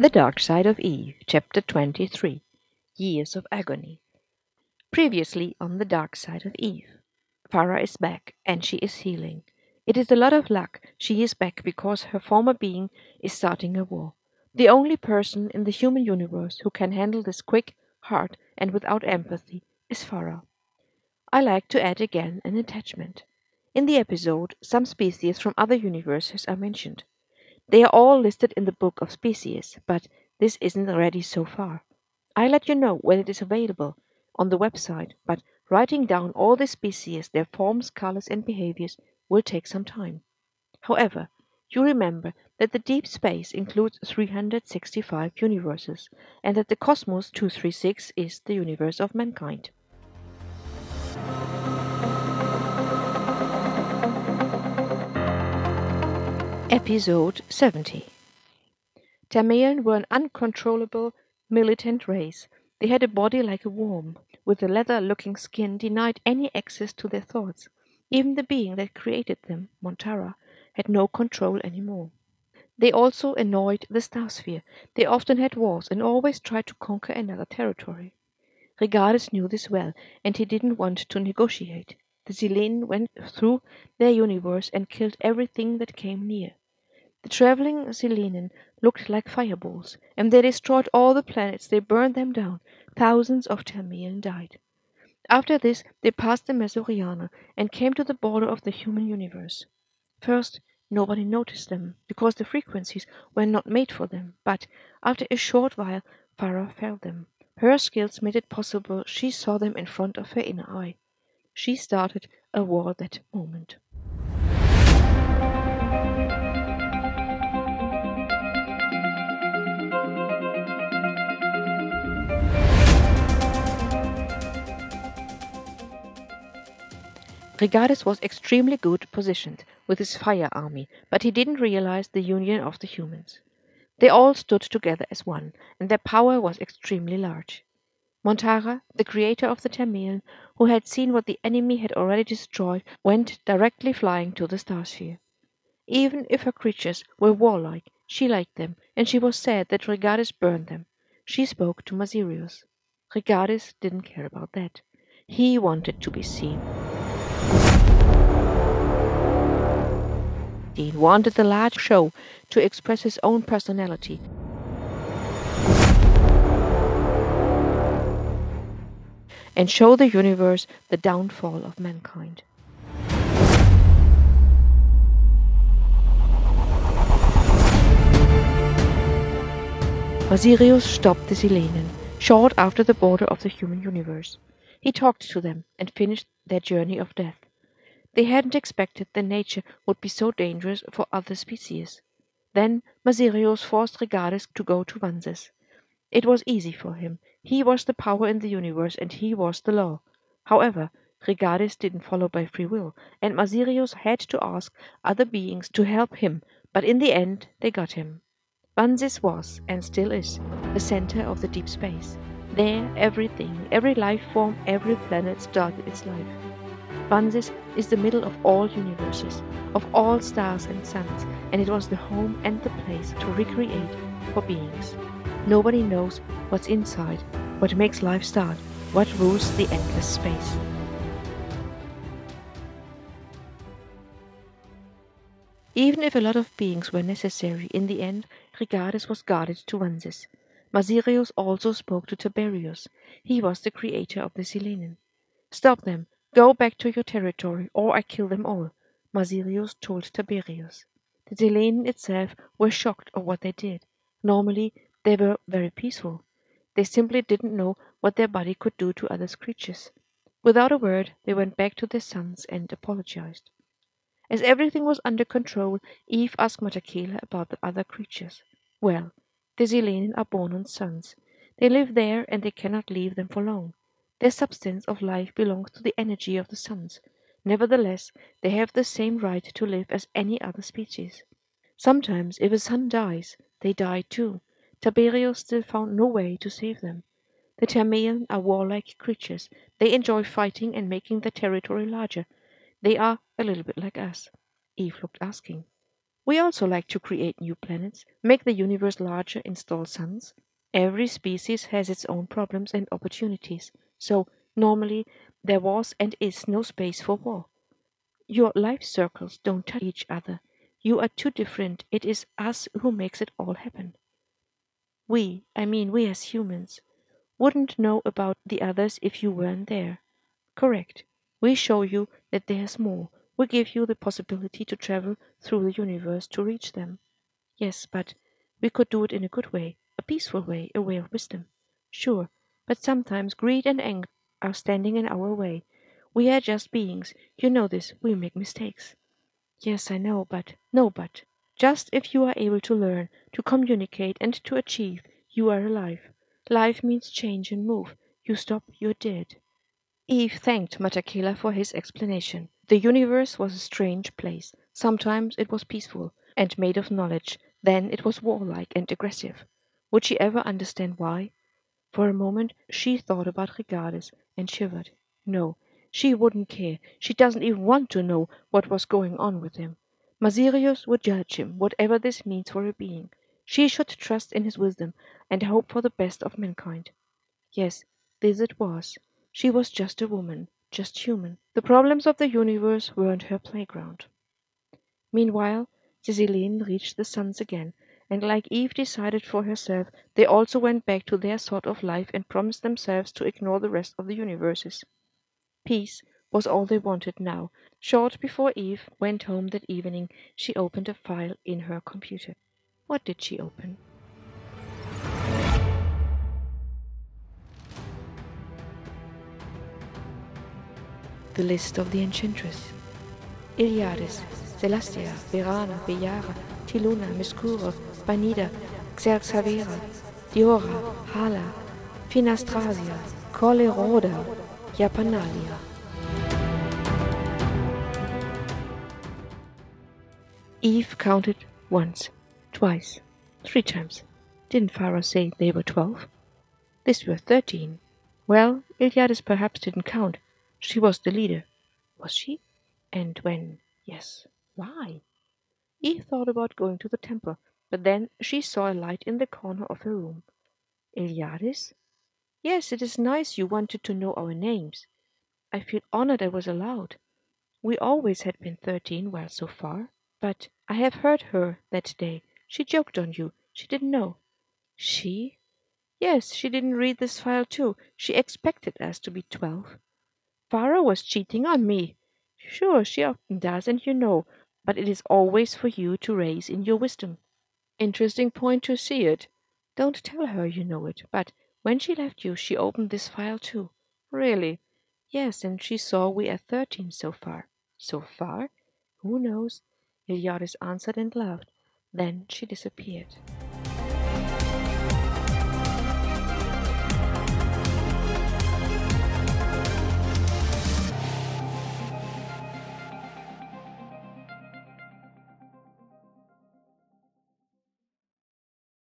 The Dark Side of Eve, Chapter 23 Years of Agony. Previously on The Dark Side of Eve. Farah is back and she is healing. It is a lot of luck she is back because her former being is starting a war. The only person in the human universe who can handle this quick, hard, and without empathy is Farah. I like to add again an attachment. In the episode, some species from other universes are mentioned. They are all listed in the Book of Species, but this isn't ready so far. I let you know when it is available on the website, but writing down all the species, their forms, colors, and behaviors will take some time. However, you remember that the deep space includes 365 universes, and that the cosmos 236 is the universe of mankind. Episode 70 Tamaelan were an uncontrollable, militant race. They had a body like a worm, with a leather looking skin denied any access to their thoughts. Even the being that created them, Montara, had no control any more. They also annoyed the Starsphere. They often had wars and always tried to conquer another territory. Rigardis knew this well, and he didn't want to negotiate. The Silenen went through their universe and killed everything that came near. The traveling Silenen looked like fireballs, and they destroyed all the planets, they burned them down. Thousands of Tamaelan died. After this, they passed the Mesoriana and came to the border of the human universe. First, nobody noticed them, because the frequencies were not made for them, but after a short while, Farah felt them. Her skills made it possible she saw them in front of her inner eye. She started a war that moment. Rigardis was extremely good positioned with his fire army, but he didn't realize the union of the humans. They all stood together as one, and their power was extremely large. Montara, the creator of the Tamaelan, who had seen what the enemy had already destroyed, went directly flying to the starsphere. Even if her creatures were warlike, she liked them, and she was sad that Rigardis burned them. She spoke to Masirius. Rigardis didn't care about that. He wanted to be seen. He wanted the large show to express his own personality. And show the universe the downfall of mankind. Masirius stopped the Silenen, short after the border of the human universe. He talked to them and finished their journey of death. They hadn't expected that nature would be so dangerous for other species. Then Masirius forced Rigardis to go to Vanzis. It was easy for him. He was the power in the universe and he was the law. However, Rigardis didn't follow by free will, and Masirius had to ask other beings to help him, but in the end they got him. Vanzis was, and still is, the center of the deep space. There, everything, every life form, every planet started its life. Vanzis is the middle of all universes, of all stars and suns, and it was the home and the place to recreate for beings. Nobody knows what's inside, what makes life start, what rules the endless space. Even if a lot of beings were necessary, in the end, Rigardis was guarded to Vanzis. Masirius also spoke to Tiberius. He was the creator of the Silenen. Stop them, Go back to your territory, or I kill them all, Masirius told Tiberius. The Silenen itself were shocked at what they did. Normally, they were very peaceful. They simply didn't know what their body could do to other creatures. Without a word, they went back to their suns and apologized. As everything was under control, Eve asked Matakela about the other creatures. Well, the Silenen are born on suns. They live there and they cannot leave them for long. Their substance of life belongs to the energy of the suns. Nevertheless, they have the same right to live as any other species. Sometimes, if a sun dies, they die too. Tiberius still found no way to save them. The Tamaelan are warlike creatures. They enjoy fighting and making their territory larger. They are a little bit like us. Eve looked asking. We also like to create new planets, make the universe larger, install suns. Every species has its own problems and opportunities, so normally there was and is no space for war. Your life circles don't touch each other. You are too different. It is us who makes it all happen. We, I mean we as humans, wouldn't know about the others if you weren't there. Correct. We show you that there's more. We give you the possibility to travel through the universe to reach them. Yes, but we could do it in a good way, a peaceful way, a way of wisdom. Sure, but sometimes greed and anger are standing in our way. We are just beings. You know this. We make mistakes. Yes, I know, but no, but just if you are able to learn, to communicate, and to achieve, you are alive. Life means change and move. You stop, you're dead. Eve thanked Matakela for his explanation. The universe was a strange place. Sometimes it was peaceful and made of knowledge, then it was warlike and aggressive. Would she ever understand why? For a moment she thought about Rigardis and shivered. No, she wouldn't care. She doesn't even want to know what was going on with him. Masirius would judge him, whatever this means for a being. She should trust in his wisdom and hope for the best of mankind. Yes, this it was. She was just a woman, just human. The problems of the universe weren't her playground. Meanwhile, Silenen reached the suns again, and like Eve decided for herself, they also went back to their sort of life and promised themselves to ignore the rest of the universes. Peace was all they wanted now. Short before Eve went home that evening, she opened a file in her computer. What did she open? The list of the Enchantress. Iliadis, Celestia, Verana, Beyara, Tiluna, Mescura, Banida, Xerxavera, Diora, Hala, Finastrasia, Coleroda, Japanalia. Eve counted once, twice, three times. Didn't Farah say they were twelve? These were thirteen. Well, Iliadis perhaps didn't count. She was the leader. Was she? And when? Yes. Why? Eve thought about going to the temple, but then she saw a light in the corner of her room. Iliadis? Yes, it is nice you wanted to know our names. I feel honored I was allowed. We always had been thirteen, well, so far. But I have heard her that day. She joked on you. She didn't know. She? Yes, she didn't read this file too. She expected us to be twelve. Farah was cheating on me. Sure, she often does, and you know, but it is always for you to raise in your wisdom. Interesting point to see it. Don't tell her you know it, but when she left you, she opened this file too. Really? Yes, and she saw we are thirteen so far. So far? Who knows? Iliadis answered and laughed. Then she disappeared.